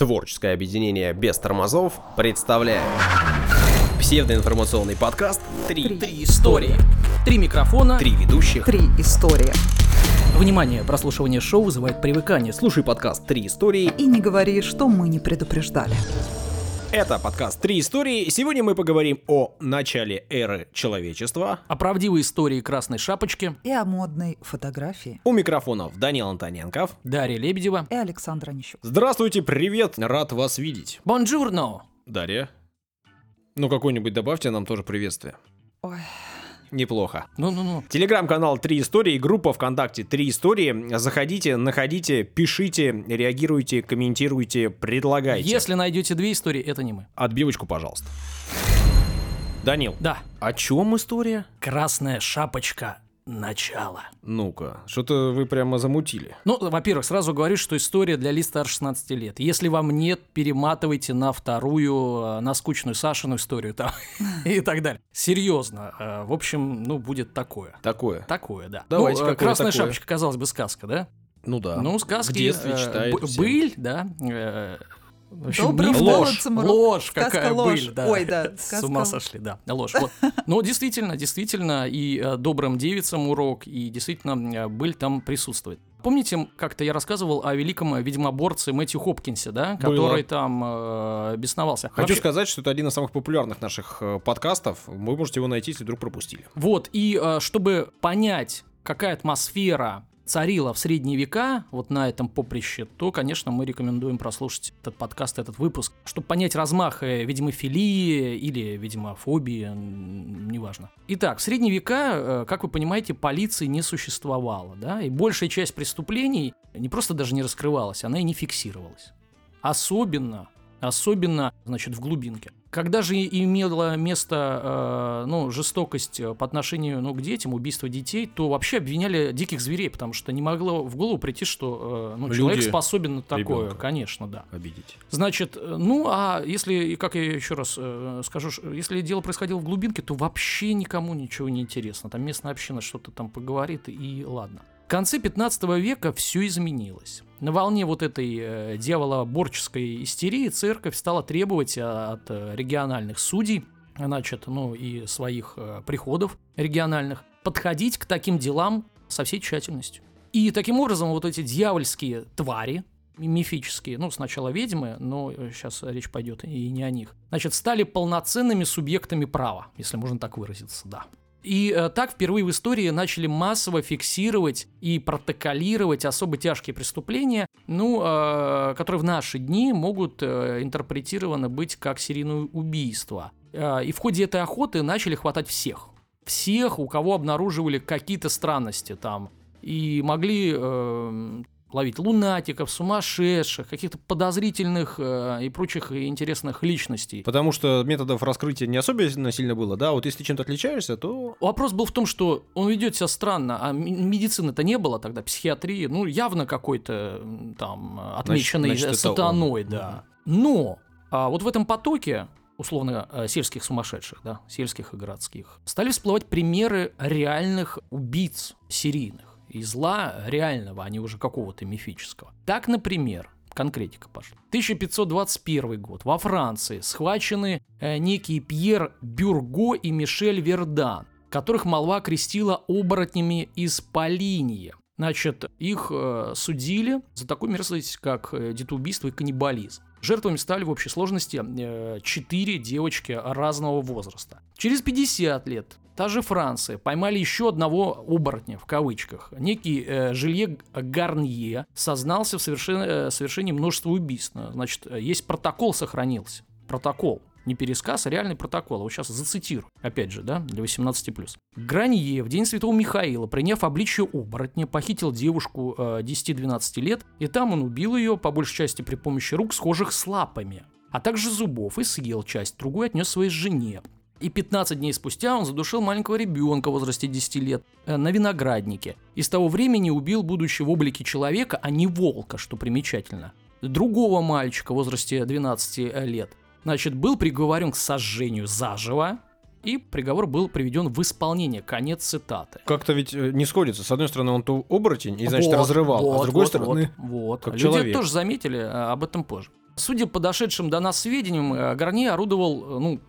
Творческое объединение без тормозов представляет псевдоинформационный подкаст «Три, Три истории. Три микрофона. Три ведущих». Три истории. Внимание, прослушивание шоу вызывает привыкание. Слушай подкаст «Три истории». И не говори, что мы не предупреждали. Это подкаст «Три истории». Сегодня мы поговорим о начале эры человечества. О правдивой истории Красной Шапочки. И о модной фотографии. У микрофонов Данил Антоненков. Дарья Лебедева. И Александра Нищук. Здравствуйте, привет, рад вас видеть. Бонжурно. Дарья. Ну, какой-нибудь добавьте нам тоже приветствие. Ой, Неплохо. Ну-ну-ну. Телеграм-канал «Три истории», группа ВКонтакте «Три истории». Заходите, находите, пишите, реагируйте, комментируйте, предлагайте. Если найдете две истории, это не мы. Отбивочку, пожалуйста. Данил, Да. о чем история? Красная Шапочка. Начало. Ну-ка, что-то вы прямо замутили. Ну, во-первых, сразу говорю, что история для лиц старше 16 лет. Если вам нет, перематывайте на вторую, э, на скучную Сашину историю там и так далее. Серьезно. э, В общем, ну, будет такое. Такое. Такое, да. Давайте, ну, э, Красная такое? шапочка, казалось бы, сказка, да? Ну да. Ну, сказки. В детстве э, читают б- всем. Быль, да. э, в общем, Добрым молодцам ложь, урок. ложь, Сказка какая ложь. быль, да. Ой, да, С ума ложь. сошли, да, ложь. Вот. Но действительно, действительно, и э, добрым девицам урок, и действительно э, быль там присутствует. Помните, как-то я рассказывал о великом э, ведьмоборце Мэтью Хопкинсе, да, Было. который там э, бесновался. Хочу Вообще- сказать, что это один из самых популярных наших э, подкастов. Вы можете его найти, если вдруг пропустили. Вот, и э, чтобы понять, какая атмосфера царила в средние века вот на этом поприще, то, конечно, мы рекомендуем прослушать этот подкаст, этот выпуск, чтобы понять размах э, ведьмофилии или ведьмофобии, неважно. Итак, в средние века, э, как вы понимаете, полиции не существовало, да, и большая часть преступлений не просто даже не раскрывалась, она и не фиксировалась. Особенно, особенно, значит, в глубинке. Когда же имела место, э, ну, жестокость по отношению, ну, к детям, убийство детей, то вообще обвиняли диких зверей, потому что не могло в голову прийти, что, э, ну, Люди человек способен на такое, конечно, да. Обидеть. Значит, э, ну, а если, как я еще раз э, скажу, если дело происходило в глубинке, то вообще никому ничего не интересно. Там местная община что-то там поговорит, и ладно. В конце 15 века все изменилось. На волне вот этой э, дьяволоборческой истерии церковь стала требовать э, от э, региональных судей, значит, ну и своих э, приходов региональных, подходить к таким делам со всей тщательностью. И таким образом вот эти дьявольские твари, мифические, ну, сначала ведьмы, но сейчас речь пойдет и не о них, значит, стали полноценными субъектами права, если можно так выразиться, да. И э, так впервые в истории начали массово фиксировать и протоколировать особо тяжкие преступления, ну, э, которые в наши дни могут э, интерпретированы быть как серийное убийство. Э, и в ходе этой охоты начали хватать всех. Всех, у кого обнаруживали какие-то странности там. И могли э, ловить лунатиков, сумасшедших, каких-то подозрительных э, и прочих интересных личностей. Потому что методов раскрытия не особенно сильно было, да? Вот если ты чем-то отличаешься, то... Вопрос был в том, что он ведет себя странно, а медицины-то не было тогда, психиатрии, ну, явно какой-то там отмеченный значит, это сатаной, да. Но а вот в этом потоке условно э, сельских сумасшедших, да, сельских и городских, стали всплывать примеры реальных убийц серийных и зла реального, а не уже какого-то мифического. Так, например, конкретика пошла. 1521 год. Во Франции схвачены э, некие Пьер Бюрго и Мишель Вердан, которых молва крестила оборотнями из Полиньи. Значит, их э, судили за такую мерзость, как э, детоубийство и каннибализм. Жертвами стали в общей сложности э, четыре девочки разного возраста. Через 50 лет та же Франция поймали еще одного оборотня, в кавычках. Некий э, Жилье Гарнье сознался в совершен- э, совершении множества убийств. Значит, э, есть протокол сохранился. Протокол. Не пересказ, а реальный протокол. Вот сейчас зацитирую. Опять же, да, для 18+. Гранье в день Святого Михаила, приняв обличие оборотня, похитил девушку э, 10-12 лет, и там он убил ее, по большей части при помощи рук, схожих с лапами, а также зубов, и съел часть, другую отнес своей жене. И 15 дней спустя он задушил маленького ребенка в возрасте 10 лет э, на винограднике. И с того времени убил будущего в облике человека, а не волка, что примечательно. Другого мальчика в возрасте 12 лет. Значит, был приговорен к сожжению заживо, и приговор был приведен в исполнение. Конец цитаты. Как-то ведь э, не сходится. С одной стороны, он то оборотень и, значит, Вот, разрывал, а вот, с другой вот, стороны... Вот, вот. как Люди человек. тоже заметили, а, об этом позже. Судя по дошедшим до нас сведениям, э, Гарнье орудовал, э, ну,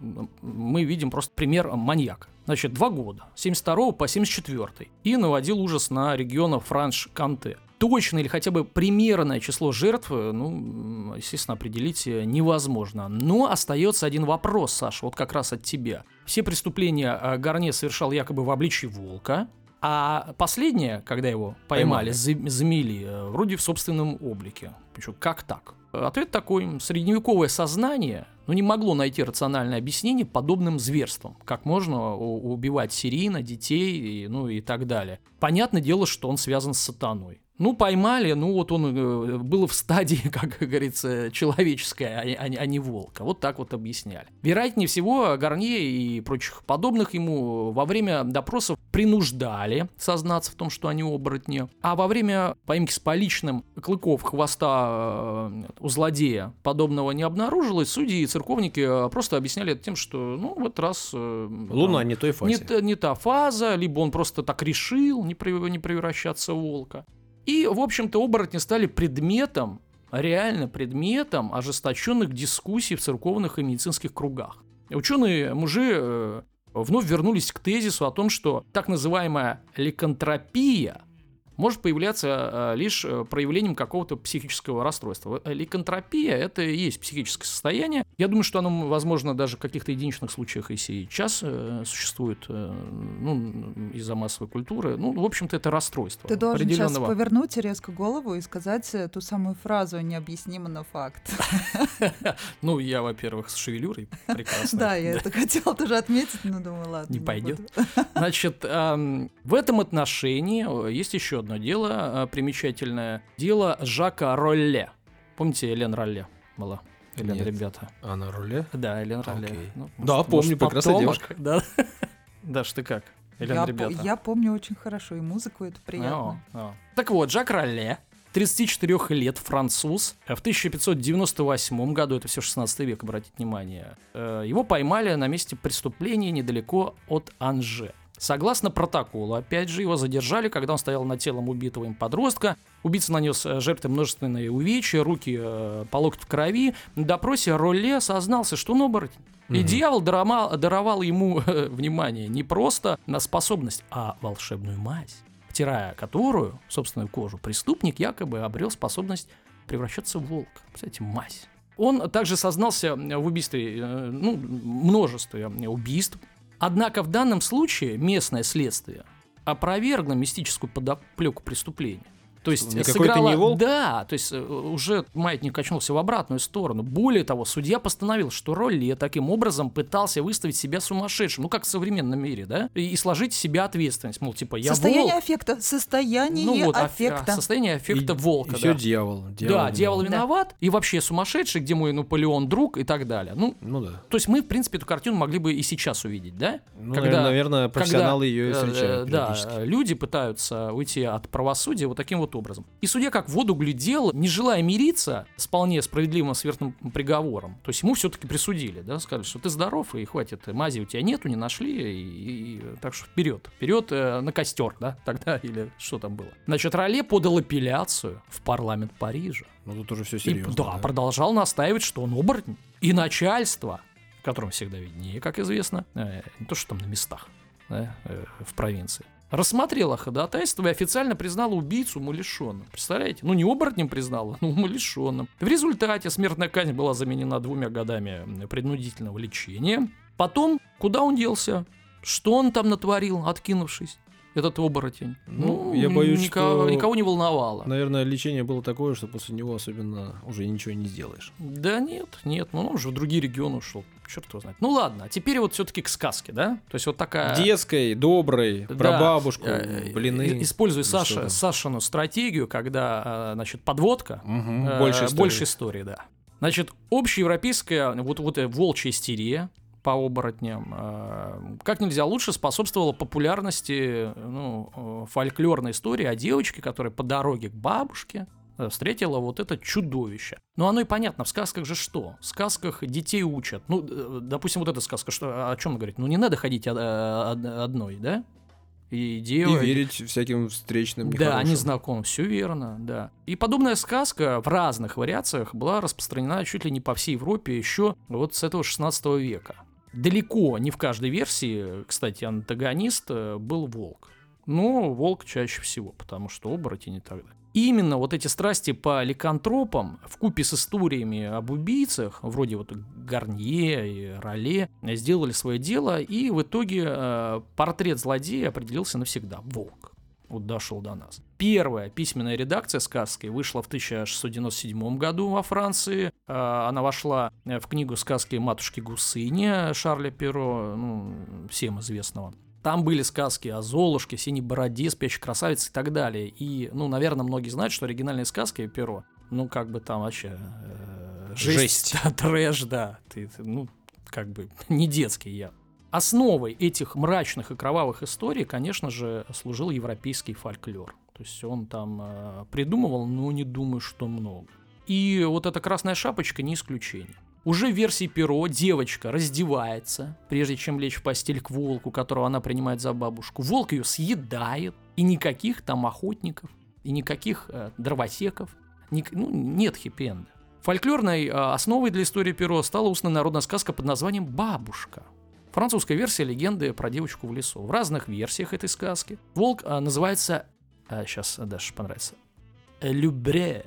мы видим просто пример маньяка. Значит, два года, с 72 по 74 и наводил ужас на региона Франш-Канте. Точное или хотя бы примерное число жертв, э, ну, естественно, определить невозможно. Но остается один вопрос, Саша, вот как раз от тебя. Все преступления Гарне совершал якобы в обличии волка, а последнее, когда его поймали, поймали. замели, вроде в собственном облике. Причем как так? Ответ такой. Средневековое сознание ну, не могло найти рациональное объяснение подобным зверствам. Как можно убивать серийно детей и, ну, и так далее. Понятное дело, что он связан с сатаной. Ну, поймали, ну вот он э, был в стадии, как говорится, человеческая, а, а, а не волка. Вот так вот объясняли. Вероятнее всего, Гарнье и прочих подобных ему во время допросов принуждали сознаться в том, что они оборотни. А во время поимки с поличным клыков хвоста э, у злодея подобного не обнаружилось, судьи и церковники э, просто объясняли это тем, что, ну, в этот раз... Луна там, не той фазы. Не, не та фаза, либо он просто так решил не, не превращаться в волка. И, в общем-то, оборотни стали предметом, реально предметом ожесточенных дискуссий в церковных и медицинских кругах. Ученые мужи э, вновь вернулись к тезису о том, что так называемая ликантропия может появляться э, лишь э, проявлением какого-то психического расстройства. Э, ликантропия – это и есть психическое состояние. Я думаю, что оно, возможно, даже в каких-то единичных случаях и сейчас существует ну, из-за массовой культуры. Ну, в общем-то, это расстройство. Ты должен сейчас повернуть резко голову и сказать ту самую фразу «необъяснимо, но факт». Ну, я, во-первых, с шевелюрой прекрасно. Да, я это хотела тоже отметить, но думаю, ладно. Не пойдет. Значит, в этом отношении есть еще одно одно дело а, примечательное. Дело Жака Ролле. Помните, Элен Ролле была? Элен, Нет. ребята. Она Ролле? Да, Элен Ролле. Okay. Ну, да, может, помню, прекрасная девушка. Да. Даш, ты как? Элен, я, ребята. я помню очень хорошо, и музыку это приятно. О, о. Так вот, Жак Ролле, 34 лет, француз. В 1598 году, это все 16 век, обратите внимание, э, его поймали на месте преступления недалеко от Анже. Согласно протоколу, опять же, его задержали, когда он стоял над телом убитого им подростка. Убийца нанес э, жертве множественные увечья, руки э, по локоть в крови. На допросе Ролле осознался, что он оборотень. Угу. И дьявол даровал, даровал ему, э, внимание, не просто на способность, а волшебную мазь, втирая которую, собственную кожу, преступник якобы обрел способность превращаться в волка. Представляете, мазь. Он также сознался в убийстве, э, ну, множестве убийств, Однако в данном случае местное следствие опровергло мистическую подоплеку преступления. То есть не сыграла... не волк? Да, то есть э, уже маятник качнулся в обратную сторону. Более того, судья постановил, что Ролли таким образом пытался выставить себя сумасшедшим, ну как в современном мире, да, и, и сложить в себя ответственность, мол, типа я Состояние волк. аффекта, состояние ну, вот, аффекта. Состояние аффекта и, волка, и все дьявол, дьявол. Да, дьявол виноват, да. и вообще сумасшедший, где мой Наполеон друг и так далее. Ну, ну да. То есть мы, в принципе, эту картину могли бы и сейчас увидеть, да? Ну, когда, наверное, профессионалы когда, ее и встречают. Э, да, люди пытаются уйти от правосудия вот таким вот образом. И судья как в воду глядел, не желая мириться с вполне справедливым смертным приговором. То есть ему все-таки присудили, да, сказали, что ты здоров, и хватит, мази у тебя нету, не нашли, и, и так что вперед, вперед э, на костер, да, тогда, или что там было. Значит, Роле подал апелляцию в парламент Парижа. Ну тут уже все серьезно. И, да, да, продолжал настаивать, что он оборотень. И начальство, которому всегда виднее, как известно, э, не то, что там на местах, да, э, в провинции, рассмотрела ходатайство и официально признала убийцу умалишенным. Представляете? Ну, не оборотнем признала, но умалишенным. В результате смертная казнь была заменена двумя годами принудительного лечения. Потом, куда он делся? Что он там натворил, откинувшись? Этот оборотень. Ну, ну я боюсь, никого, что... никого не волновало. Наверное, лечение было такое, что после него особенно уже ничего не сделаешь. Да нет, нет, ну он уже в другие регионы ушел черт его знает. Ну ладно, а теперь вот все-таки к сказке, да? То есть вот такая... Детской, доброй, да, про бабушку, э, блины. Используй Саша, Сашину стратегию, когда, э, значит, подводка, угу, больше, истории. больше истории, да. Значит, общеевропейская вот, вот волчья истерия, по оборотням как нельзя лучше способствовала популярности ну, фольклорной истории о девочке, которая по дороге к бабушке Э, встретила вот это чудовище. Ну, оно и понятно, в сказках же что? В сказках детей учат. Ну, допустим, вот эта сказка, что, о чем говорит? Ну, не надо ходить одной, да? И И делать... верить всяким встречным Да, нехорошим. они знакомы, все верно, да. И подобная сказка в разных вариациях была распространена чуть ли не по всей Европе еще вот с этого 16 века. Далеко не в каждой версии, кстати, антагонист э, был волк. Но волк чаще всего, потому что оборотень и так далее. И именно вот эти страсти по ликантропам в купе с историями об убийцах, вроде вот Гарнье и Роле, сделали свое дело, и в итоге э, портрет злодея определился навсегда. Волк вот дошел до нас. Первая письменная редакция сказки вышла в 1697 году во Франции. Э, Она вошла э, в книгу сказки «Матушки Гусыни» Шарля Перо, ну, всем известного. Там были сказки о Золушке, Синей Бороде, Спящей Красавице и так далее. И, ну, наверное, многие знают, что оригинальные сказки Перо, ну, как бы там вообще э, жесть, Жесть. да, трэш, да. Ты, ну, как бы не детский я. Основой этих мрачных и кровавых историй, конечно же, служил европейский фольклор. То есть он там э, придумывал, но не думаю, что много. И вот эта красная шапочка не исключение. Уже в версии Перо девочка раздевается, прежде чем лечь в постель к волку, которого она принимает за бабушку. Волк ее съедает, и никаких там охотников, и никаких э, дровосеков, ник- ну, нет хэппи-энда. Фольклорной э, основой для истории Перо стала устная народная сказка под названием «Бабушка». Французская версия легенды про девочку в лесу. В разных версиях этой сказки волк а, называется, сейчас Даше понравится, «Любре»,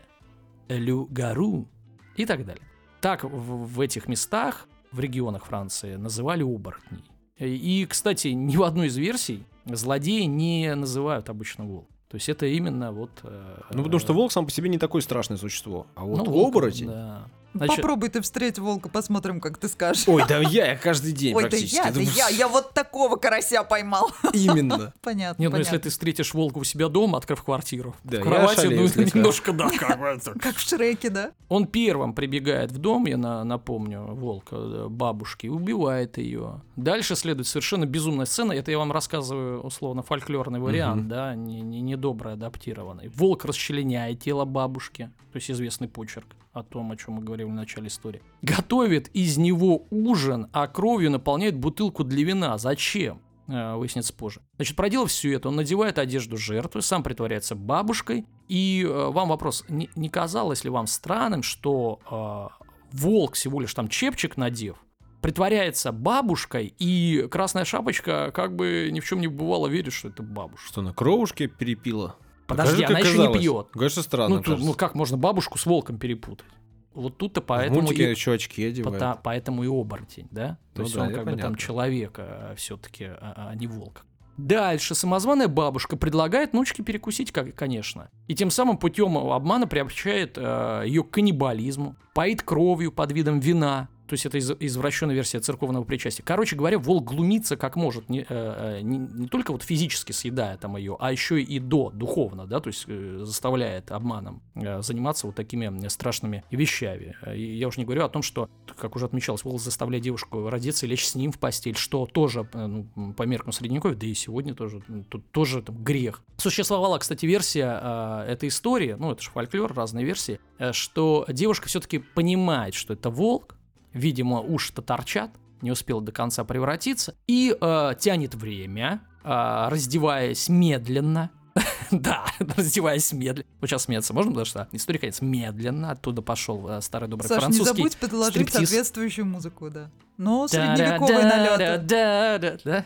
«Лю гару» и так далее. Так в, в этих местах, в регионах Франции, называли оборотней. И, кстати, ни в одной из версий злодеи не называют обычно волк. То есть это именно вот... э, Ну, потому что волк сам по себе не такое страшное существо. А вот ну, оборотень... да. Значит- Попробуй ты встреть волка, посмотрим, как ты скажешь. Ой, да я, я каждый день Ой, да практически. я, да Думаю, я, я вот такого карася поймал. Именно. Понятно, Нет, ну если ты встретишь волка у себя дома, открыв квартиру, Да, в кровати, ну, слегка. немножко, да, как. Как в Шреке, да? Он первым прибегает в дом, я на- напомню, волка, бабушки, убивает ее. Дальше следует совершенно безумная сцена. Это я вам рассказываю условно фольклорный вариант, да, не, не, недобро адаптированный. Волк расчленяет тело бабушки, то есть известный почерк о том, о чем мы говорили в начале истории. Готовит из него ужин, а кровью наполняет бутылку для вина. Зачем? Э, выяснится позже. Значит, проделав все это, он надевает одежду жертвы, сам притворяется бабушкой. И э, вам вопрос, не, не казалось ли вам странным, что э, волк всего лишь там чепчик надев, притворяется бабушкой, и красная шапочка как бы ни в чем не бывало верит, что это бабушка. Что, на кровушке перепила? Подожди, Покажи, она еще не пьет. Конечно, странно. Ну, тут- ну как можно бабушку с волком перепутать? Вот тут-то В поэтому мультике и, еще очки одевают. пота- поэтому и оборотень, да? То Ну есть да, он как бы там понятно. человек все-таки, а, а не волк. Дальше самозваная бабушка предлагает внучке перекусить, как, конечно. И тем самым путем обмана приобщает ее к каннибализму, поит кровью под видом вина. То есть это из- извращенная версия церковного причастия. Короче говоря, волк глумится как может, не, э, э, не- не только вот физически съедая там ее, а еще и до, духовно, да, то есть э, заставляет обманом заниматься вот такими страшными вещами. И я уже не говорю о том, что, как уже отмечалось, волк заставляет девушку родиться и лечь с ним в постель, что тоже ну, по меркам средневековья, да и сегодня тоже, тут тоже там, грех. Существовала, кстати, версия этой истории, ну это же фольклор, разные версии, что девушка все-таки понимает, что это волк, видимо, уши-то торчат, не успел до конца превратиться, и э, тянет время, э, раздеваясь медленно. Да, раздеваясь медленно. Вот сейчас смеяться можно, потому что история, конец, медленно. Оттуда пошел э, старый добрый Саш, не французский забудь предложить стриптиз. соответствующую музыку, да. Но средневековый налет. Да-да-да-да-да.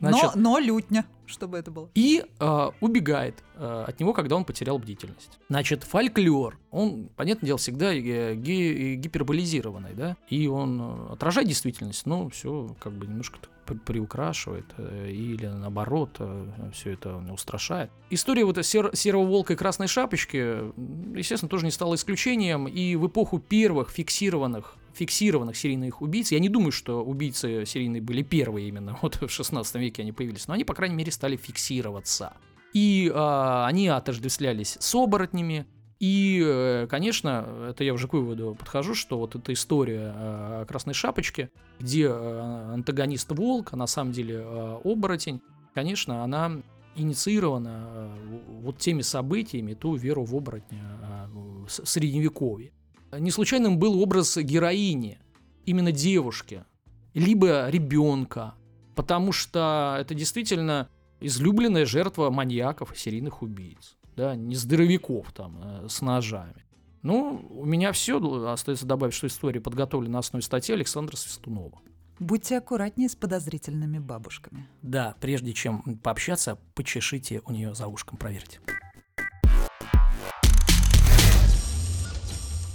Но, Значит, но лютня, чтобы это было. и э, убегает э, от него, когда он потерял бдительность. Значит, фольклор, он, понятное дело, всегда э, ги- гиперболизированный, да, и он э, отражает действительность, но все как бы немножко приукрашивает э, или наоборот все это устрашает. История вот сер- серого волка и красной шапочки, естественно, тоже не стала исключением, и в эпоху первых фиксированных фиксированных серийных убийц. Я не думаю, что убийцы серийные были первые именно, вот в 16 веке они появились, но они, по крайней мере, стали фиксироваться. И а, они отождествлялись с оборотнями, и, э, конечно, это я уже к выводу подхожу, что вот эта история э, Красной Шапочке, где э, антагонист волк, а на самом деле э, оборотень, конечно, она инициирована э, вот теми событиями, ту веру в оборотня э, с- средневековья. Не случайным был образ героини, именно девушки, либо ребенка, потому что это действительно излюбленная жертва маньяков и серийных убийц. Да, не здоровяков там э, с ножами. Ну, у меня все. Остается добавить, что история подготовлена на основе статьи Александра Свистунова. Будьте аккуратнее с подозрительными бабушками. Да, прежде чем пообщаться, почешите у нее за ушком, проверьте.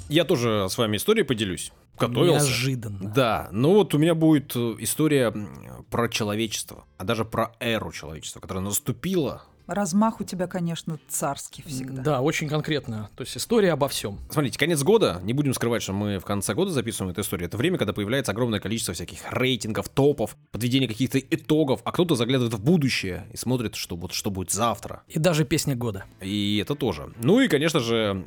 Я тоже с вами историей поделюсь. Готовился. Неожиданно. Да, ну вот у меня будет э, история про человечество, а даже про эру человечества, которая наступила. Размах у тебя, конечно, царский всегда. Да, очень конкретно. То есть история обо всем. Смотрите, конец года, не будем скрывать, что мы в конце года записываем эту историю. Это время, когда появляется огромное количество всяких рейтингов, топов, подведения каких-то итогов, а кто-то заглядывает в будущее и смотрит, что, вот, что будет завтра. И даже песня года. И это тоже. Ну и, конечно же,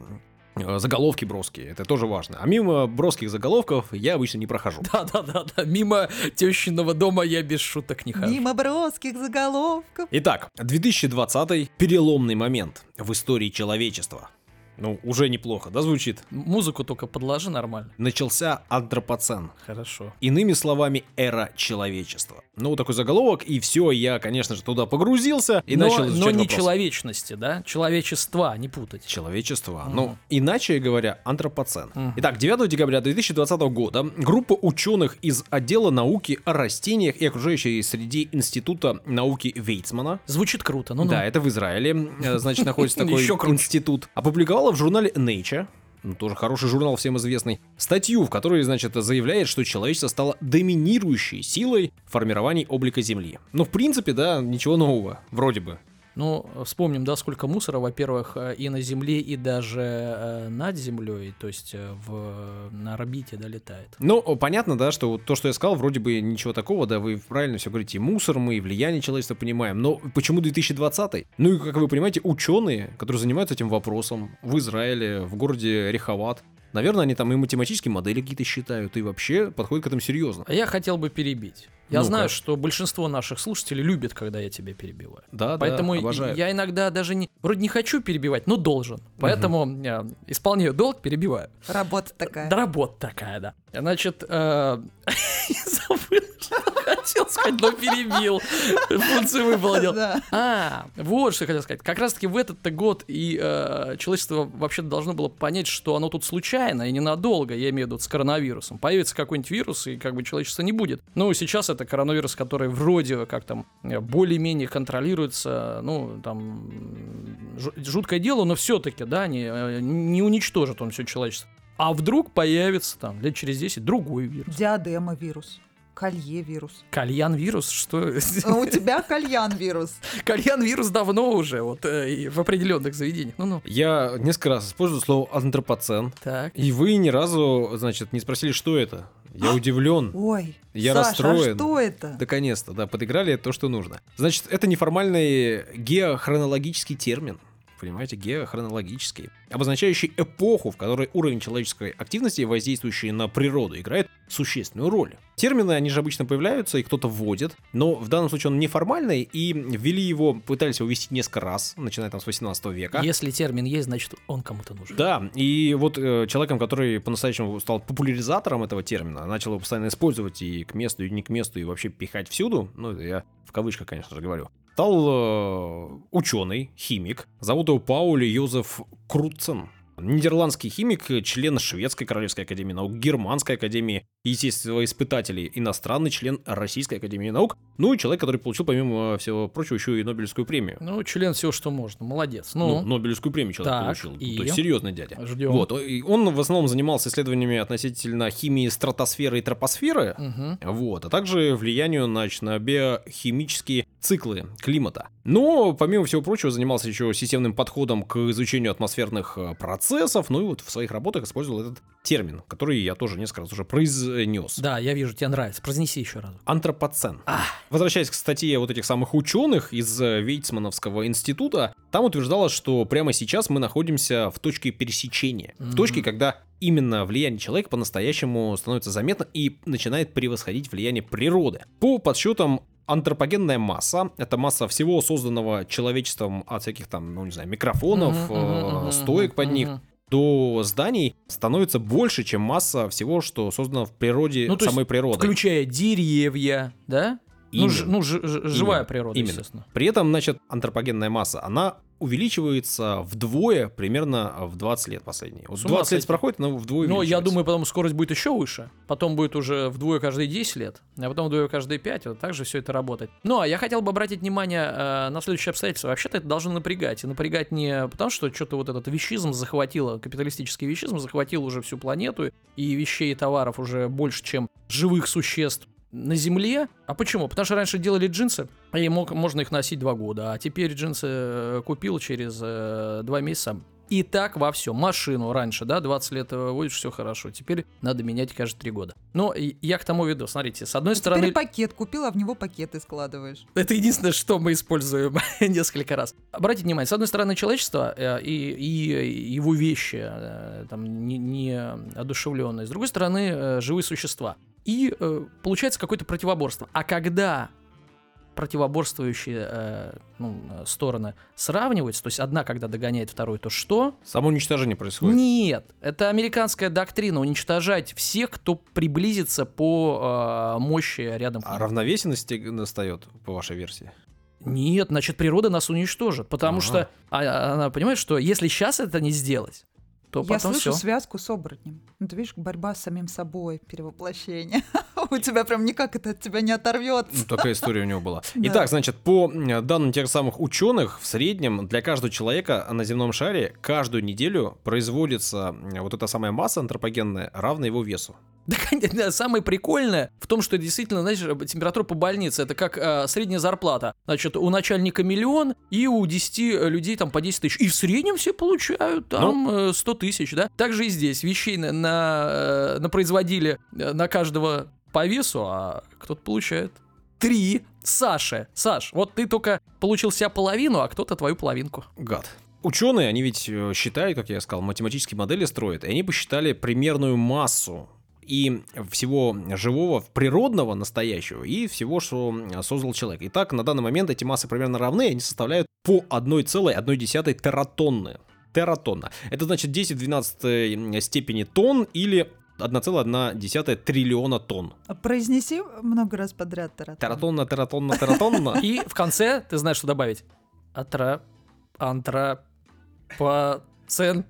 заголовки броские, это тоже важно. А мимо броских заголовков я обычно не прохожу. Да-да-да, мимо тещиного дома я без шуток не хожу. Мимо броских заголовков. Итак, 2020 переломный момент в истории человечества. Ну, уже неплохо, да, звучит? Музыку только подложи нормально. Начался антропоцен. Хорошо. Иными словами, эра человечества. Ну, такой заголовок, и все, я, конечно же, туда погрузился и но, начал изучать но не вопрос. человечности, да? Человечества, не путать. Человечество. Мгм. Ну, иначе говоря, антропоцен. Мгм. Итак, 9 декабря 2020 года группа ученых из отдела науки о растениях и окружающей среде Института науки Вейцмана Звучит круто, ну Да, это в Израиле, э, значит, находится такой Ещё круче. Опубликовала в журнале Nature, ну, тоже хороший журнал, всем известный, статью, в которой, значит, заявляет, что человечество стало доминирующей силой формировании облика Земли. Ну, в принципе, да, ничего нового, вроде бы. Ну, вспомним, да, сколько мусора, во-первых, э, и на Земле, и даже э, над Землей, то есть э, в, на орбите, да, летает. Ну, понятно, да, что то, что я сказал, вроде бы ничего такого, да, вы правильно все говорите, и мусор мы, и влияние человечества понимаем, но почему 2020? Ну и, как вы понимаете, ученые, которые занимаются этим вопросом в Израиле, в городе Рехават, наверное, они там и математические модели какие-то считают, и вообще подходят к этому серьезно. А я хотел бы перебить. Я Ну-ка. знаю, что большинство наших слушателей любит, когда я тебя перебиваю. Да, Поэтому да, обожаю. я иногда даже не, вроде не хочу перебивать, но должен. Поэтому я исполняю долг, перебиваю. Работа такая. Да работа такая, да. Значит, э, я забыл, что хотел сказать, но перебил. Функцию выполнил. Да. А, вот что я хотел сказать. Как раз-таки в этот вообще и э, человечество вообще должно было понять, что оно тут случайно и ненадолго, я имею в виду с коронавирусом. Появится какой-нибудь вирус, и как бы человечества не будет. Ну, сейчас это коронавирус, который вроде как там э, более-менее контролируется, ну, там, жуткое дело, но все-таки, да, не, э, не уничтожит он все человечество. А вдруг появится там лет через 10 другой вирус. Диадема вирус. Колье вирус. Кальян вирус, что? А у тебя кальян вирус. Кальян вирус давно уже, вот э, и в определенных заведениях. Ну-ну. Я несколько раз использую слово антропоцен, Так. и вы ни разу, значит, не спросили, что это. Я удивлен. Ой, Я Саша, расстроен. а что это? Наконец-то, да, подыграли то, что нужно. Значит, это неформальный геохронологический термин. Понимаете, геохронологический, обозначающий эпоху, в которой уровень человеческой активности, воздействующий на природу, играет существенную роль. Термины, они же обычно появляются, и кто-то вводит, но в данном случае он неформальный, и ввели его, пытались его ввести несколько раз, начиная там с 18 века. Если термин есть, значит он кому-то нужен. Да, и вот э, человеком, который по-настоящему стал популяризатором этого термина, начал его постоянно использовать и к месту, и не к месту, и вообще пихать всюду, ну, это я в кавычках, конечно же, говорю, стал э, ученый, химик, зовут его Паули Йозеф Круцен. Нидерландский химик, член Шведской Королевской Академии Наук, Германской Академии Естествоиспытателей, иностранный член Российской Академии Наук, ну и человек, который получил, помимо всего прочего, еще и Нобелевскую премию. Ну, член всего, что можно. Молодец. Ну, Ну, Нобелевскую премию человек Так, получил. и? То есть серьезный дядя. Ждем. Вот. и Он в основном занимался исследованиями относительно химии стратосферы и тропосферы. Мгм. Вот, а также влиянию значит, на биохимические циклы климата. Но, помимо всего прочего, занимался еще системным подходом к изучению атмосферных э, процессов, ну и вот в своих работах использовал этот термин, который я тоже несколько раз уже произнес. Да, я вижу, тебе нравится. Произнеси еще раз. Антропоцен. Возвращаясь к статье вот этих самых ученых из э, Вейцмановского института, там утверждалось, что прямо сейчас мы находимся в точке пересечения. В Мгм. точке, когда именно влияние человека по-настоящему становится заметно и начинает превосходить влияние природы. По подсчетам антропогенная масса, это масса всего созданного человечеством от всяких там, ну не знаю, микрофонов, э, мгм, мгм, стоек под них, до зданий становится больше, чем масса всего, что создано в природе Ну, самой природы. Включая деревья, да? Ну, ж- Именно. ну, ж- ж- живая Именно. природа, Именно. естественно. При этом, значит, антропогенная масса, она увеличивается вдвое примерно в 20 лет последние. Вот С ума 20 лет проходит, она вдвое Но я думаю, потом скорость будет еще выше. Потом будет уже вдвое каждые 10 лет, а потом вдвое каждые 5. Вот так же все это работает. Ну, а я хотел бы обратить внимание э, на следующее обстоятельство. Вообще-то это должно напрягать. И напрягать не потому, что что-то вот этот вещизм захватило, капиталистический вещизм захватил уже всю планету, и вещей и товаров уже больше, чем живых существ на Земле. А почему? Потому что раньше делали джинсы, и мог, можно их носить два года, а теперь джинсы э, купил через э, два месяца. И так во всем. Машину раньше, да, 20 лет э, водишь, все хорошо. Теперь надо менять каждые три года. Но я к тому веду, смотрите, с одной стороны... Теперь пакет купил, а в него пакеты складываешь. Это единственное, что мы используем несколько раз. Обратите внимание, с одной стороны, человечество э, и, и его вещи, э, там, не, не одушевленные, с другой стороны, э, живые существа. И э, получается какое-то противоборство. А когда противоборствующие э, ну, э, стороны сравниваются, то есть одна, когда догоняет вторую, то что? Самоуничтожение происходит. Нет, это американская доктрина уничтожать всех, кто приблизится по э, мощи рядом. А насте- настает, по вашей версии? Нет, значит, природа нас уничтожит. Потому Ага. что а- она понимает, что если сейчас это не сделать, то Я слышу все. связку с оборотнем. Ну, ты видишь, борьба с самим собой, перевоплощение. У тебя прям никак это от тебя не оторвется. Ну, такая история у него была. Да. Итак, значит, по данным тех самых ученых, в среднем для каждого человека на земном шаре каждую неделю производится вот эта самая масса антропогенная, равная его весу. Да, самое прикольное в том, что действительно, знаешь, температура по больнице, это как э, средняя зарплата. Значит, у начальника миллион, и у 10 людей там по 10 тысяч. И в среднем все получают там э, 100 тысяч, да? Также и здесь вещей на, на, э, напроизводили э, на каждого по весу, а кто-то получает три. Саша, Саш, вот ты только получил себя половину, а кто-то твою половинку. Гад. Ученые, они ведь э, считают, как я сказал, математические модели строят, и они посчитали примерную массу и всего живого, природного, настоящего, и всего, что создал человек. Итак, на данный момент эти массы примерно равны, они составляют по 1,1 тератонны. Тератонна. Это значит 10 в 12 степени тонн или 1,1 триллиона тонн. А Произнеси много раз подряд, Таратон. Тератонна, тератонна, тератонна. И в конце, ты знаешь, что добавить? Атра... Антра... По... Цен.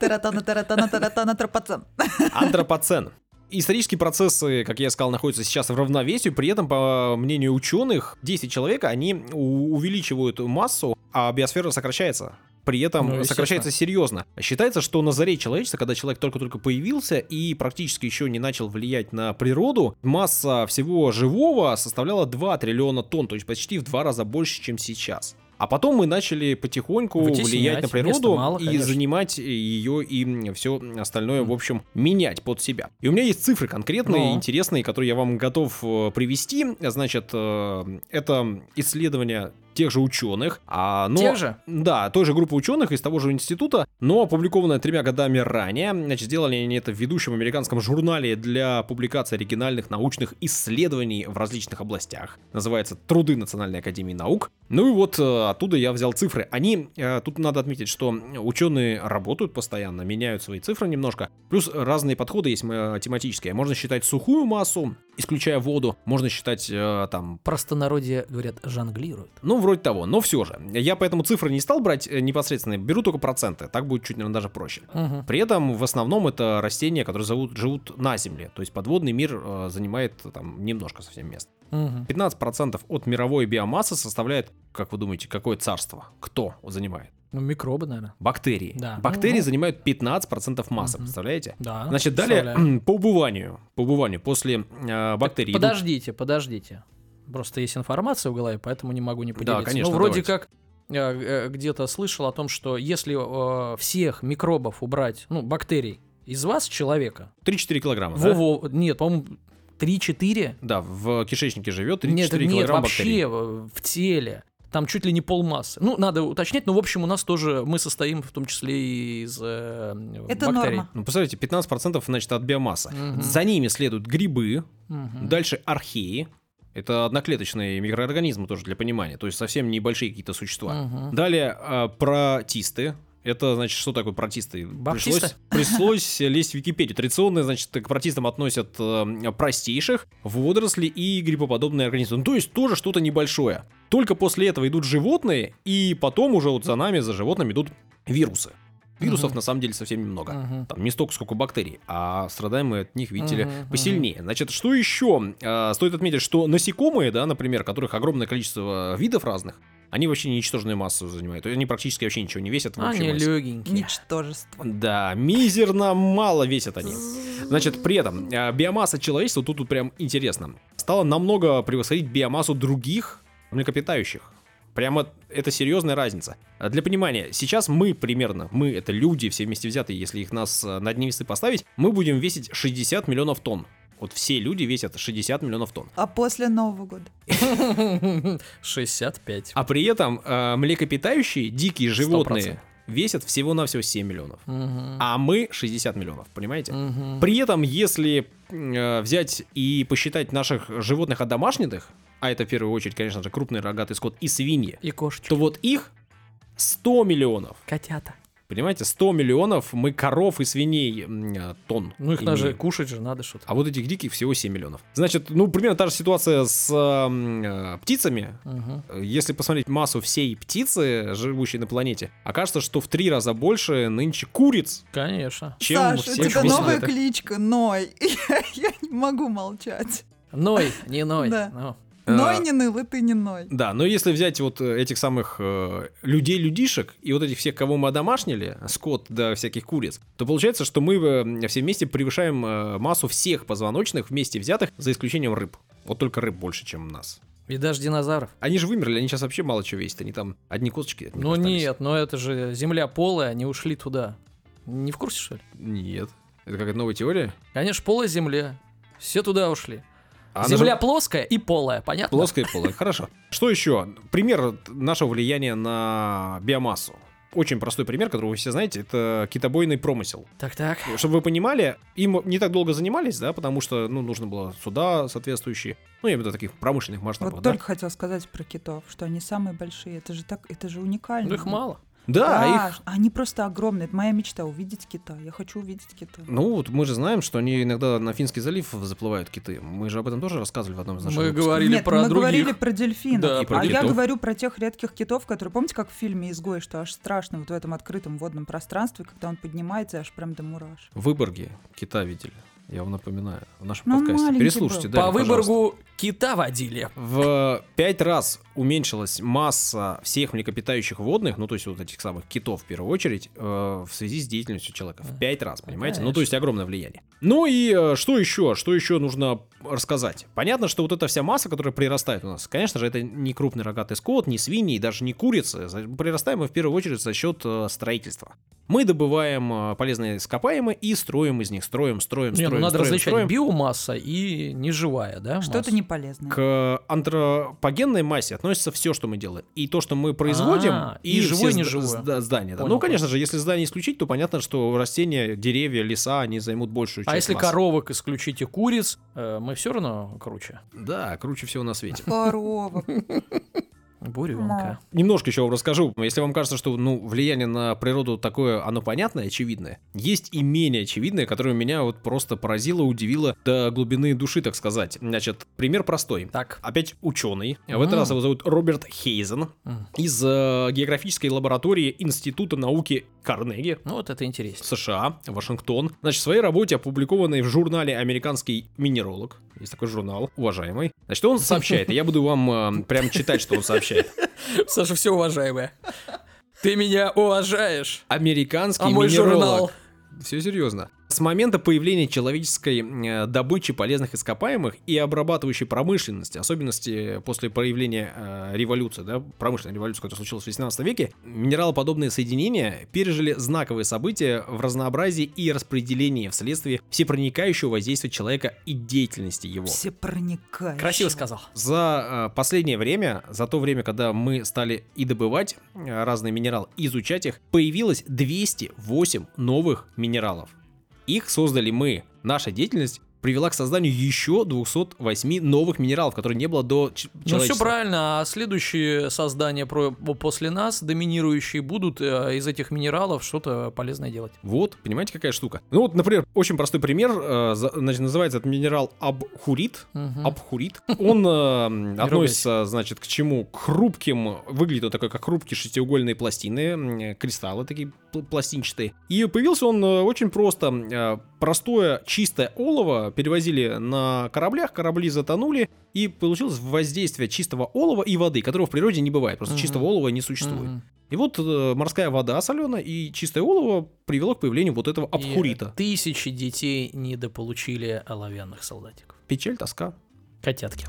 Таратона, таратона, таратона, тропоцен. Антропоцен. Исторические процессы, как я сказал, находятся сейчас в равновесии, при этом, по мнению ученых, 10 человек, они увеличивают массу, а биосфера сокращается. При этом Ну, сокращается серьезно. Считается, что на заре человечества, когда человек только-только появился и практически еще не начал влиять на природу, масса всего живого составляла 2 триллиона тонн, то есть почти в два раза больше, чем сейчас. А потом мы начали потихоньку Вытеснять, влиять на природу мало, и конечно. занимать ее и все остальное, в общем, менять под себя. И у меня есть цифры конкретные, Ну. интересные, которые я вам готов э, привести. Значит, э, это исследования тех же ученых. А, но, Тех же? Да, той же группы ученых из того же института, но опубликованная тремя годами ранее. Значит, сделали они это в ведущем американском журнале для публикации оригинальных научных исследований в различных областях. Называется «Труды Национальной Академии Наук». Ну и вот э, оттуда я взял цифры. Они, э, тут надо отметить, что ученые работают постоянно, меняют свои цифры немножко. Плюс разные подходы есть математические. Можно считать сухую массу, исключая воду. Можно считать э, там Простонародье, говорят, жонглируют. ну, вроде того, но все же. Я поэтому цифры не стал брать э, непосредственно, беру только проценты, так будет чуть, наверное, даже проще. Мгм. При этом в основном это растения, которые зовут, живут на Земле, то есть подводный мир э, занимает э, там немножко совсем мест. Мгм. 15% от мировой биомассы составляет, как вы думаете, какое царство? Кто занимает? Ну, микробы, наверное. Бактерии. Да. Бактерии Ну, ну. занимают 15% массы, Мгм. представляете? Да. Значит, далее по убыванию, по убыванию после э, бактерий идут- Подождите, подождите. Просто есть информация в голове, поэтому не могу не поделиться. конечно, Ну, вроде давайте. как э, э, где-то слышал о том, что если э, всех микробов убрать, ну, бактерий, из вас, человека, 3-4 килограмма, да? во-во, нет, по-моему, 3-4? Да, в кишечнике живет 3-4 Нет, нет, вообще бактерий. в в теле. Там чуть ли не полмассы. Ну, надо уточнять, но, в общем, у нас тоже, мы состоим в том числе и из э, Это бактерий. норма. Ну, посмотрите, 15% значит от биомассы. Мгм. За ними следуют грибы, Мгм. дальше археи. Это одноклеточные микроорганизмы тоже для понимания, то есть совсем небольшие какие-то существа. Мгм. Далее э, протисты, Это, значит, что такое протисты? Баптисты? Пришлось, пришлось лезть в Википедию. Традиционно, значит, к протистам относят э, простейших, водоросли и грибоподобные организмы. Ну, то есть тоже что-то небольшое. Только после этого идут животные, и потом уже вот за нами, за животными идут вирусы. Вирусов Мгм. на самом деле совсем немного. Мгм. Там не столько, сколько бактерий, а страдаем мы от них, видите ли, мгм. посильнее. Значит, что еще? Э, стоит отметить, что насекомые, да, например, которых огромное количество видов разных, они вообще ничтожную массу занимают. То есть Они практически вообще ничего не весят. в Они массе. легенькие. Ничтожество. Да, мизерно мало весят они. Значит, при этом э, биомасса человечества, тут, тут прям интересно, стала намного превосходить биомассу других млекопитающих. Прямо это серьезная разница. А Для понимания, сейчас мы примерно, мы это люди все вместе взятые, если их нас э, на одни весы поставить, мы будем весить 60 миллионов тонн. Вот все люди весят 60 миллионов тонн. А после Нового года? 65. А при этом э, млекопитающие, дикие животные, 100%. весят всего-навсего 7 миллионов. Мгм. А мы 60 миллионов, понимаете? Мгм. При этом, если э, взять и посчитать наших животных одомашненных, а это в первую очередь, конечно же, крупный рогатый скот и свиньи, И кошечки. то вот их 100 миллионов. Котята. Понимаете, 100 миллионов мы коров и свиней м, э, тонн. Ну их имеем. даже кушать же надо что-то. А вот этих диких всего 7 миллионов. Значит, ну, примерно та же ситуация с э, птицами. Мгм. Если посмотреть массу всей птицы, живущей на планете, окажется, что в три раза больше нынче куриц, Конечно. чем Саш, у всех тебя вместе новая кличка Ной. Я, я не могу молчать. Ной, не ной. Да. Ну. Э, Ной не ныл, и ты не ной. Да, но если взять вот э, этих самых э, людей-людишек и вот этих всех, кого мы одомашнили, скот до всяких куриц, то получается, что мы э, все вместе превышаем э, массу всех позвоночных вместе взятых, за исключением рыб. Вот только рыб больше, чем нас. И даже динозавров. Они же вымерли, они сейчас вообще мало чего весят, они там одни косточки. от них Ну остались. нет, но это же земля полая, они ушли туда. Не в курсе, что ли? Нет. Это какая-то новая теория? Конечно, полая земля. Все туда ушли. Она же земля плоская и полая, понятно? Плоская и полая, хорошо. Что еще? Пример нашего влияния на биомассу. Очень простой пример, который вы все знаете, это китобойный промысел. Так-так. Чтобы вы понимали, им не так долго занимались, да, потому что, ну, нужно было суда соответствующие, ну, я имею в виду таких промышленных масштабов, Вот да? только хотел сказать про китов, что они самые большие. Это же так, это же уникально. Ну их мало. Да, их... они просто огромные. Это моя мечта увидеть кита. Я хочу увидеть кита. Ну, вот мы же знаем, что они иногда на Финский залив заплывают киты. Мы же об этом тоже рассказывали в одном из наших Мы выпусков. говорили Нет, про мы других. говорили про дельфинов. Да, И про а я говорю про тех редких китов, которые, помните, как в фильме «Изгой», что аж страшно вот в этом открытом водном пространстве, когда он поднимается, аж прям до мураш. В Выборге кита видели. Я вам напоминаю. В нашем Ну, подкасте. Переслушайте. был. Дарья, По пожалуйста. Выборгу кита водили. В пять раз уменьшилась масса всех млекопитающих водных, ну то есть вот этих самых китов в первую очередь, э, в связи с деятельностью человека. В пять раз, понимаете? Ну то есть огромное влияние. Ну и э, что еще? Что еще нужно рассказать? Понятно, что вот эта вся масса, которая прирастает у нас, конечно же, это не крупный рогатый скот, не свиньи, и даже не курицы. Прирастаем мы в первую очередь за счет э, строительства. Мы добываем полезные ископаемые и строим из них, строим, строим, Не, строим, ну надо строим, различать строим. биомасса и неживая, да? Что-то масса? не полезное. К антропогенной массе относится все, что мы делаем. И то, что мы производим, А, и, и живое, неживое. зда- здания. да. Понял, ну, конечно же, если здание исключить, то понятно, что растения, деревья, леса, они займут большую часть А если массы. коровок исключить и куриц, э, мы все равно круче. Да, круче всего на свете. Корова. Буренка. Немножко еще вам расскажу. Если вам кажется, что ну, влияние на природу такое, оно понятное, очевидное, есть и менее очевидное, которое меня вот просто поразило, удивило до глубины души, так сказать. Значит, пример простой. Так. Опять ученый. В этот раз его зовут Роберт Хейзен М. из э, географической лаборатории Института науки Карнеги. Ну вот это интересно. США, Вашингтон. Значит, в своей работе, опубликованной в журнале «Американский минеролог», есть такой журнал, уважаемый. Значит, он сообщает, и я буду вам э, прям читать, что он сообщает. Саша, все уважаемое. Ты меня уважаешь. Американский А мой минеролог. журнал? Все серьезно. С момента появления человеческой э, добычи полезных ископаемых и обрабатывающей промышленности, особенности после появления э, революции, да, промышленной революции, которая случилась в 18 веке, минералоподобные соединения пережили знаковые события в разнообразии и распределении вследствие всепроникающего воздействия человека и деятельности его. Все проникающие. Красиво сказал. За э, последнее время, за то время, когда мы стали и добывать э, разные минералы, и изучать их, появилось 208 новых минералов. Их создали мы, наша деятельность, привела к созданию еще 208 новых минералов, которые не было до ч- Ну, все человечества. правильно, а следующие создания про- после нас, доминирующие, будут э, из этих минералов что-то полезное делать. Вот, понимаете, какая штука? Ну вот, например, очень простой пример, э, значит, называется этот минерал абхурит. Мгм. Абхурит. Он э, относится, значит, к чему? К хрупким, выглядит он такой, как хрупкие шестиугольные пластины, кристаллы такие пластинчатые. И появился он э, очень просто. Э, Простое чистое олово перевозили на кораблях, корабли затонули, и получилось воздействие чистого олова и воды, которого в природе не бывает, просто Мгм. чистого олова не существует. Мгм. И вот э, морская вода соленая и чистое олово привело к появлению вот этого И абхурита. тысячи детей недополучили оловянных солдатиков. Печаль, тоска. Котятки.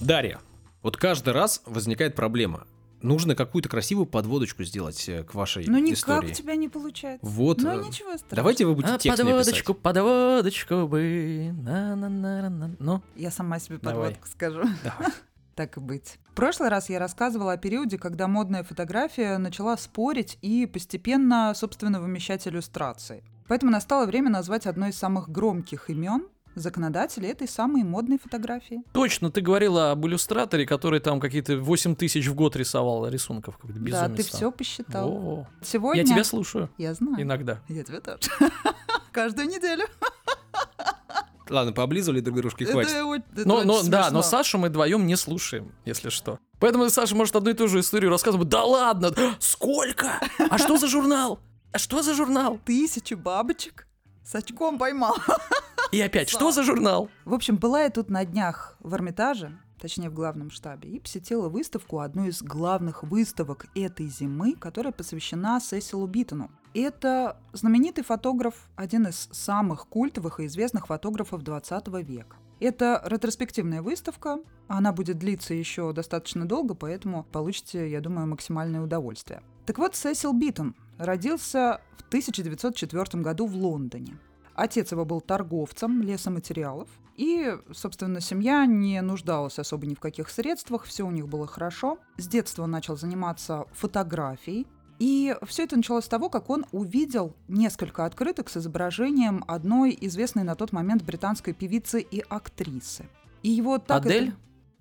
Дарья, вот каждый раз возникает проблема. Нужно какую-то красивую подводочку сделать э, к вашей Ну никак истории. у тебя не получается. Вот. Ну э, ничего страшного. Давайте вы будете А текст мне подводочку, писать. подводочку бы. На-на-на-на. Ну, Я сама себе Давай. подводку скажу. давай. Так и быть. В прошлый раз я рассказывала о периоде, когда модная фотография начала спорить и постепенно, собственно, вымещать иллюстрации. Поэтому настало время назвать одно из самых громких имен законодателей этой самой модной фотографии. Точно, ты говорила об иллюстраторе, который там какие-то 8 тысяч в год рисовал рисунков. Да, ты там. все посчитал. Во-во. Сегодня... Я тебя слушаю Я знаю. иногда. Я тебя тоже. Каждую неделю. Ладно, пооблизывали друг дружки, хватит. Это это Но, но, да, но Сашу мы вдвоем не слушаем, если что. Поэтому Саша может одну и ту же историю рассказывать. Да ладно, сколько? А что за журнал? А что за журнал? Тысячу бабочек с очком поймал. И опять, что за журнал? В общем, была я тут на днях в Эрмитаже, точнее в главном штабе, и посетила выставку, одну из главных выставок этой зимы, которая посвящена Сесилу Биттону. Это знаменитый фотограф, один из самых культовых и известных фотографов 20 века. Это ретроспективная выставка, она будет длиться еще достаточно долго, поэтому получите, я думаю, максимальное удовольствие. Так вот, Сесил Биттон родился в 1904 году в Лондоне. Отец его был торговцем лесоматериалов, и, собственно, семья не нуждалась особо ни в каких средствах, все у них было хорошо. С детства он начал заниматься фотографией, и все это началось с того, как он увидел несколько открыток с изображением одной известной на тот момент британской певицы и актрисы. И его так это- Адель?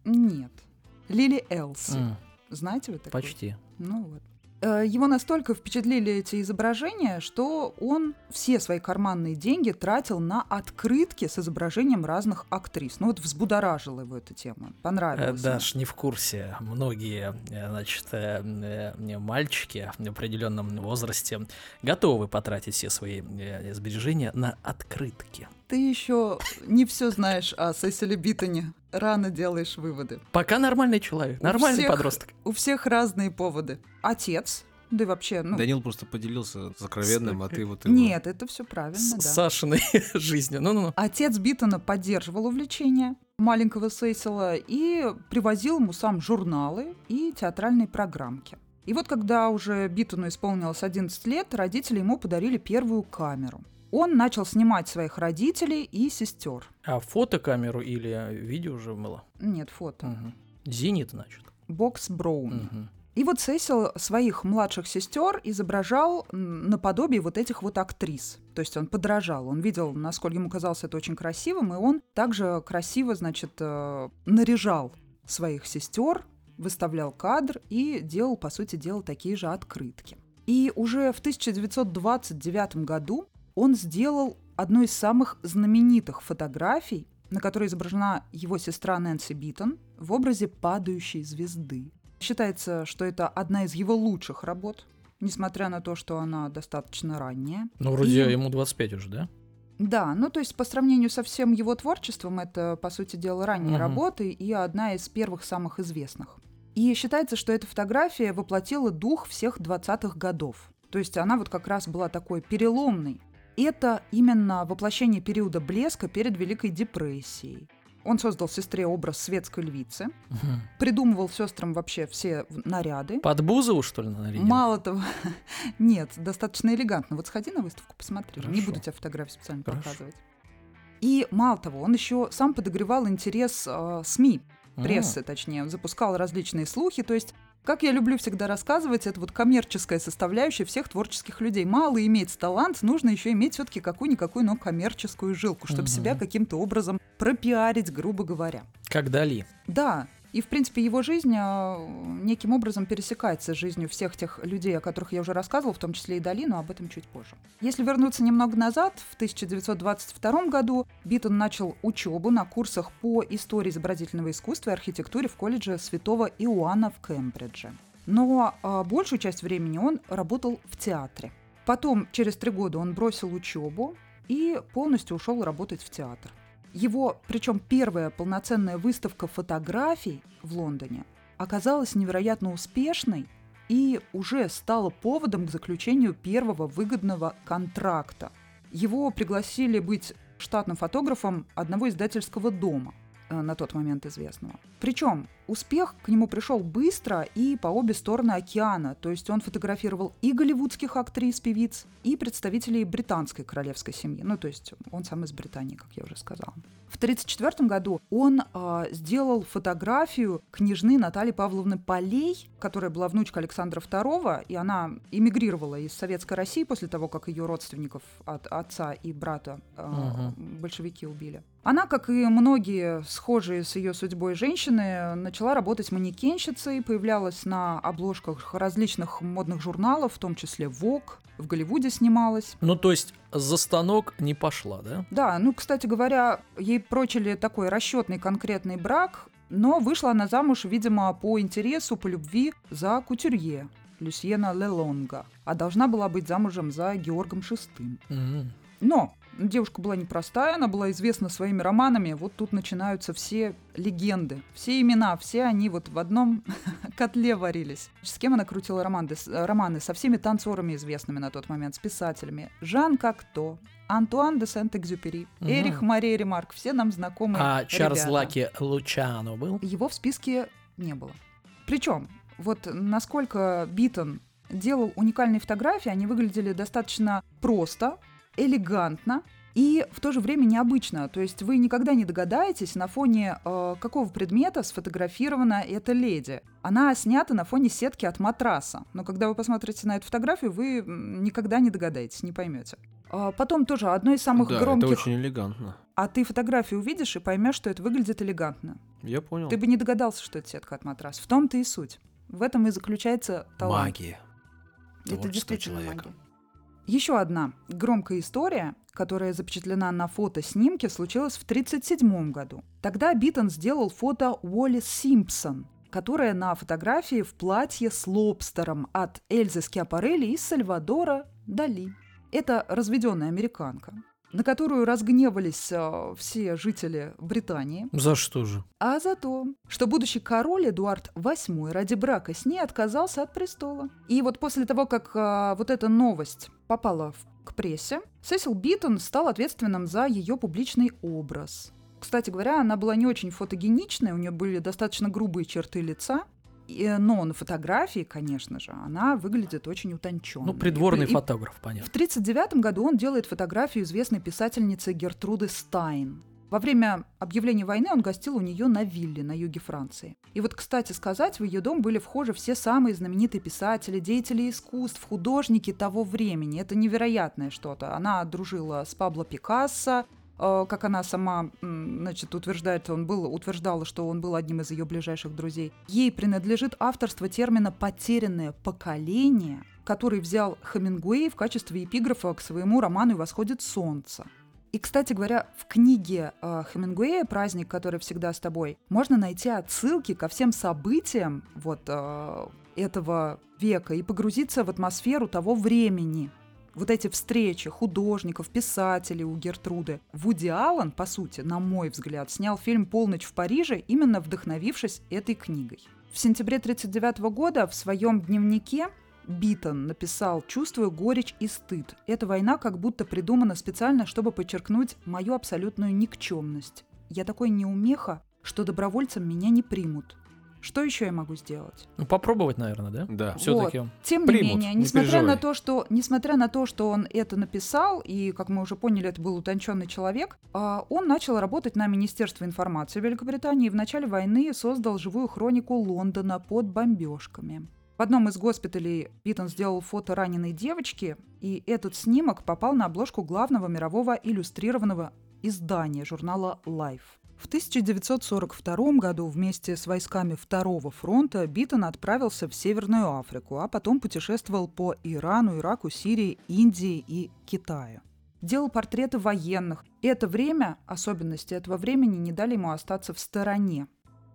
Нет. Лили Элси. М, Знаете вы такое? Почти. Ну вот. Э, Его настолько впечатлили эти изображения, что он все свои карманные деньги тратил на открытки с изображением разных актрис. Ну вот взбудоражила его эта тема. Э, Понравилось. ему. Даш, не в курсе. Многие, э, значит, э, э, мальчики в определенном возрасте готовы потратить все свои э, сбережения на открытки. Ты еще не все знаешь о Сесиле Биттоне. Рано делаешь выводы. Пока нормальный человек, У нормальный всех- подросток. У всех разные поводы. Отец, да и вообще, ну... Данил просто поделился сокровенным, а ты вот... его- Нет, это все правильно, С да. Сашиной жизнью. Ну-ну-ну. Отец Биттона поддерживал увлечение маленького Сесила и привозил ему сам журналы и театральные программки. И вот когда уже Биттону исполнилось 11 лет, родители ему подарили первую камеру. Он начал снимать своих родителей и сестер. А фотокамеру или видео уже было? Нет, фото. Мгм. Зенит, значит. Бокс Броун. Мгм. И вот Сесил своих младших сестер изображал наподобие вот этих вот актрис. То есть он подражал, он видел, насколько ему казалось это очень красивым, и он также красиво, значит, э, наряжал своих сестер, выставлял кадр и делал, по сути дела, такие же открытки. И уже в 1929 году он сделал одну из самых знаменитых фотографий, на которой изображена его сестра Нэнси Биттон в образе падающей звезды. Считается, что это одна из его лучших работ, несмотря на то, что она достаточно ранняя. Ну, вроде И- ему 25 уже, да? Да, ну то есть по сравнению со всем его творчеством, это, по сути дела, ранние Мгм. работы и одна из первых самых известных. И считается, что эта фотография воплотила дух всех 20-х годов. То есть она вот как раз была такой переломной. Это именно воплощение периода блеска перед Великой депрессией. Он создал сестре образ светской львицы, Мгм. придумывал сестрам вообще все наряды. Под Бузову, что ли, нарядил? Мало того, нет, достаточно элегантно. Вот сходи на выставку, посмотри. Не Хорошо. буду тебе фотографии специально Хорошо. показывать. И мало того, он еще сам подогревал интерес э, СМИ, М. прессы, точнее, запускал различные слухи. То есть Как я люблю всегда рассказывать, это вот коммерческая составляющая всех творческих людей. Мало иметь талант, нужно еще иметь все-таки какую-никакую, но коммерческую жилку, чтобы Мгм. себя каким-то образом пропиарить, грубо говоря. Как Дали. Да, и, в принципе, его жизнь а, неким образом пересекается с жизнью всех тех людей, о которых я уже рассказывал, в том числе и Дали, но об этом чуть позже. Если вернуться немного назад, в 1922 году Биттон начал учебу на курсах по истории изобразительного искусства и архитектуре в колледже Святого Иоанна в Кембридже. Но а, большую часть времени он работал в театре. Потом, через три года, он бросил учебу и полностью ушел работать в театр. Его, причем первая полноценная выставка фотографий в Лондоне оказалась невероятно успешной и уже стала поводом к заключению первого выгодного контракта. Его пригласили быть штатным фотографом одного издательского дома на тот момент известного. Причем успех к нему пришел быстро и по обе стороны океана, то есть он фотографировал и голливудских актрис, певиц, и представителей британской королевской семьи, ну то есть он сам из Британии, как я уже сказала. В 1934 году он а, сделал фотографию княжны Натальи Павловны Полей, которая была внучка Александра II, и она эмигрировала из Советской России после того, как ее родственников от отца и брата а, большевики убили. Она, как и многие схожие с ее судьбой женщины, начала работать манекенщицей, появлялась на обложках различных модных журналов, в том числе Vogue, в Голливуде снималась. Ну, то есть за станок не пошла, да? Да, ну, кстати говоря, ей прочили такой расчетный конкретный брак, но вышла она замуж, видимо, по интересу, по любви за кутюрье Люсьена Лелонга, а должна была быть замужем за Георгом VI. М. Но девушка была непростая, она была известна своими романами. Вот тут начинаются все легенды, все имена, все они вот в одном котле варились. С кем она крутила романы? С- романы? Со всеми танцорами известными на тот момент, с писателями. Жан Кокто, Антуан де Сент-Экзюпери, Мгм. Эрих Мария Ремарк, все нам знакомые А Чарльз. Лаки Лучано был? Его в списке не было. Причем, вот насколько Биттон делал уникальные фотографии, они выглядели достаточно просто, элегантно и в то же время необычно. То есть вы никогда не догадаетесь, на фоне э, какого предмета сфотографирована эта леди. Она снята на фоне сетки от матраса. Но когда вы посмотрите на эту фотографию, вы никогда не догадаетесь, не поймете. А Потом тоже одно из самых да, громких... это очень элегантно. А ты фотографию увидишь и поймешь, что это выглядит элегантно. Я понял. Ты бы не догадался, что это сетка от матраса. В том-то и суть. В этом и заключается талант. Магия. Это творчество действительно человека. магия. Еще одна громкая история, которая запечатлена на фотоснимке, случилась в 1937 году. Тогда Биттон сделал фото Уоллис Симпсон, которая на фотографии в платье с лобстером от Эльзы Скиапарелли и Сальвадора Дали. Это разведенная американка, на которую разгневались э, все жители Британии. За что же? А за то, что будущий король Эдуард VIII ради брака с ней отказался от престола. И вот после того, как а, вот эта новость попала в- к прессе, Сесил Биттон стал ответственным за ее публичный образ. Кстати говоря, она была не очень фотогеничная, у нее были достаточно грубые черты лица, и- но на фотографии, конечно же, она выглядит очень утонченно. Ну, придворный фотограф, В понятно. 1939 году он делает фотографию известной писательницы Гертруды Стайн. Во время объявления войны он гостил у нее на вилле на юге Франции. И вот, кстати сказать, в ее дом были вхожи все самые знаменитые писатели, деятели искусств, художники того времени. Это невероятное что-то. Она дружила с Пабло Пикассо, э, как она сама, значит, утверждает, он был, утверждала, что он был одним из ее ближайших друзей. Ей принадлежит авторство термина «потерянное поколение», который взял Хемингуэй в качестве эпиграфа к своему роману «И восходит солнце». И, кстати говоря, в книге э, Хемингуэя «Праздник, который всегда с тобой» можно найти отсылки ко всем событиям вот э, этого века и погрузиться в атмосферу того времени. Вот эти встречи художников, писателей у Гертруды. Вуди Аллен, по сути, на мой взгляд, снял фильм «Полночь в Париже», именно вдохновившись этой книгой. В сентябре 1939 года в своем дневнике Биттон написал «Чувствую горечь и стыд. Эта война как будто придумана специально, чтобы подчеркнуть мою абсолютную никчемность. Я такой неумеха, что добровольцем меня не примут. Что еще я могу сделать? Ну, попробовать, наверное, да? Да. Все-таки. Тем Примут, не менее, не несмотря переживай. на то, что несмотря на то, что он это написал, и как мы уже поняли, это был утонченный человек, а, он начал работать на Министерство информации Великобритании и в начале войны создал живую хронику Лондона под бомбежками. В одном из госпиталей Биттон сделал фото раненой девочки, и этот снимок попал на обложку главного мирового иллюстрированного издания журнала Life. В 1942 году вместе с войсками Второго фронта Биттон отправился в Северную Африку, а потом путешествовал по Ирану, Ираку, Сирии, Индии и Китаю. Делал портреты военных. И это время, особенности этого времени, не дали ему остаться в стороне.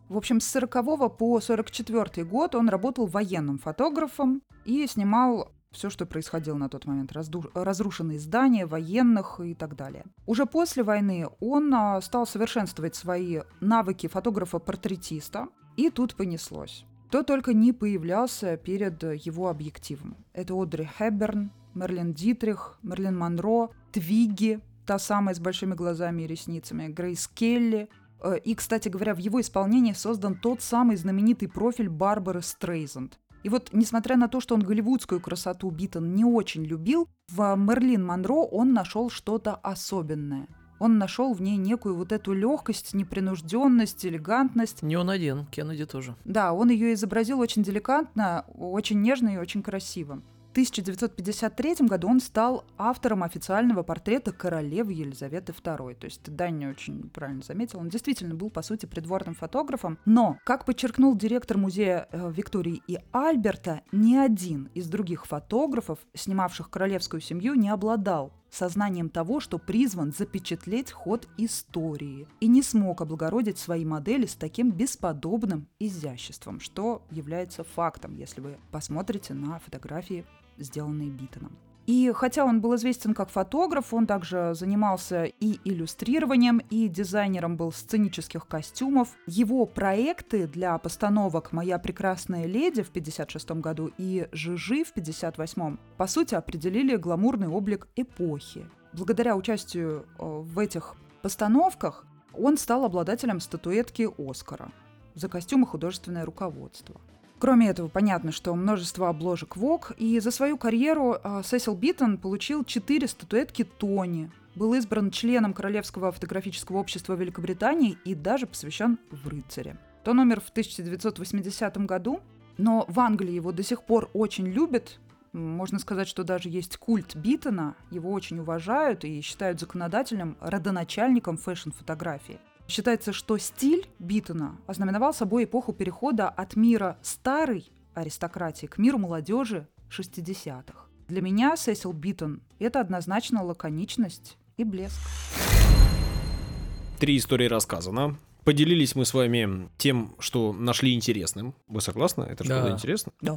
В общем, с 40 по 44 год он работал военным фотографом и снимал все, что происходило на тот момент, разрушенные здания, военных и так далее. Уже после войны он а, стал совершенствовать свои навыки фотографа-портретиста, и тут понеслось. Кто только не появлялся перед его объективом. Это Одри Хэбберн, Мерлин Дитрих, Мерлин Монро, Твигги, та самая с большими глазами и ресницами, Грейс Келли. Э, И, кстати говоря, в его исполнении создан тот самый знаменитый профиль Барбары Стрейзенд. И вот, несмотря на то, что он голливудскую красоту Биттон не очень любил, в Мэрилин Монро он нашел что-то особенное. Он нашел в ней некую вот эту легкость, непринужденность, элегантность. Не он один, Кеннеди тоже. Да, он ее изобразил очень деликатно, очень нежно и очень красиво. В 1953 году он стал автором официального портрета королевы Елизаветы II. То есть Даня очень правильно заметил, он действительно был, по сути, придворным фотографом. Но, как подчеркнул директор музея э, Виктории и Альберта, ни один из других фотографов, снимавших королевскую семью, не обладал сознанием того, что призван запечатлеть ход истории, и не смог облагородить свои модели с таким бесподобным изяществом, что является фактом, если вы посмотрите на фотографии, сделанные Биттоном. И хотя он был известен как фотограф, он также занимался и иллюстрированием, и дизайнером был сценических костюмов. Его проекты для постановок «Моя прекрасная леди» в 1956 году и «Жижи» в 1958 по сути определили гламурный облик эпохи. Благодаря участию э, в этих постановках он стал обладателем статуэтки Оскара за костюмы художественное руководство. Кроме этого, понятно, что множество обложек Vogue, и за свою карьеру э, Сесил Биттон получил четыре статуэтки Тони, был избран членом Королевского фотографического общества Великобритании и даже посвящен в рыцари. Он умер в 1980 году, но в Англии его до сих пор очень любят. Можно сказать, что даже есть культ Биттона, его очень уважают и считают законодателем, родоначальником фэшн-фотографии. Считается, что стиль Биттона ознаменовал собой эпоху перехода от мира старой аристократии к миру молодежи 60-х. Для меня Сесил Биттон – это однозначно лаконичность и блеск. Три истории рассказано. Поделились мы с вами тем, что нашли интересным. Вы согласны? Это Да. что-то интересно? Да.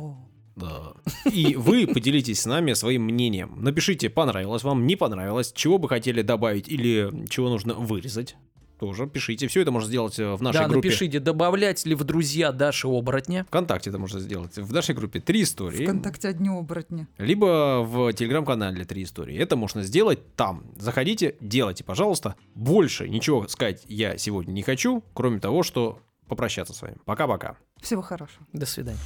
Да. И вы поделитесь с нами своим мнением. Напишите, понравилось вам, не понравилось, чего бы хотели добавить или чего нужно вырезать. Тоже пишите. Все это можно сделать э, в нашей да, группе. напишите, добавлять ли в друзья Даши оборотня. Вконтакте это можно сделать. В нашей группе три истории. Вконтакте одни оборотни. Либо в телеграм-канале три истории. Это можно сделать там. Заходите, делайте, пожалуйста. Больше ничего сказать я сегодня не хочу, кроме того, что попрощаться с вами. Пока-пока. Всего хорошего. До свидания.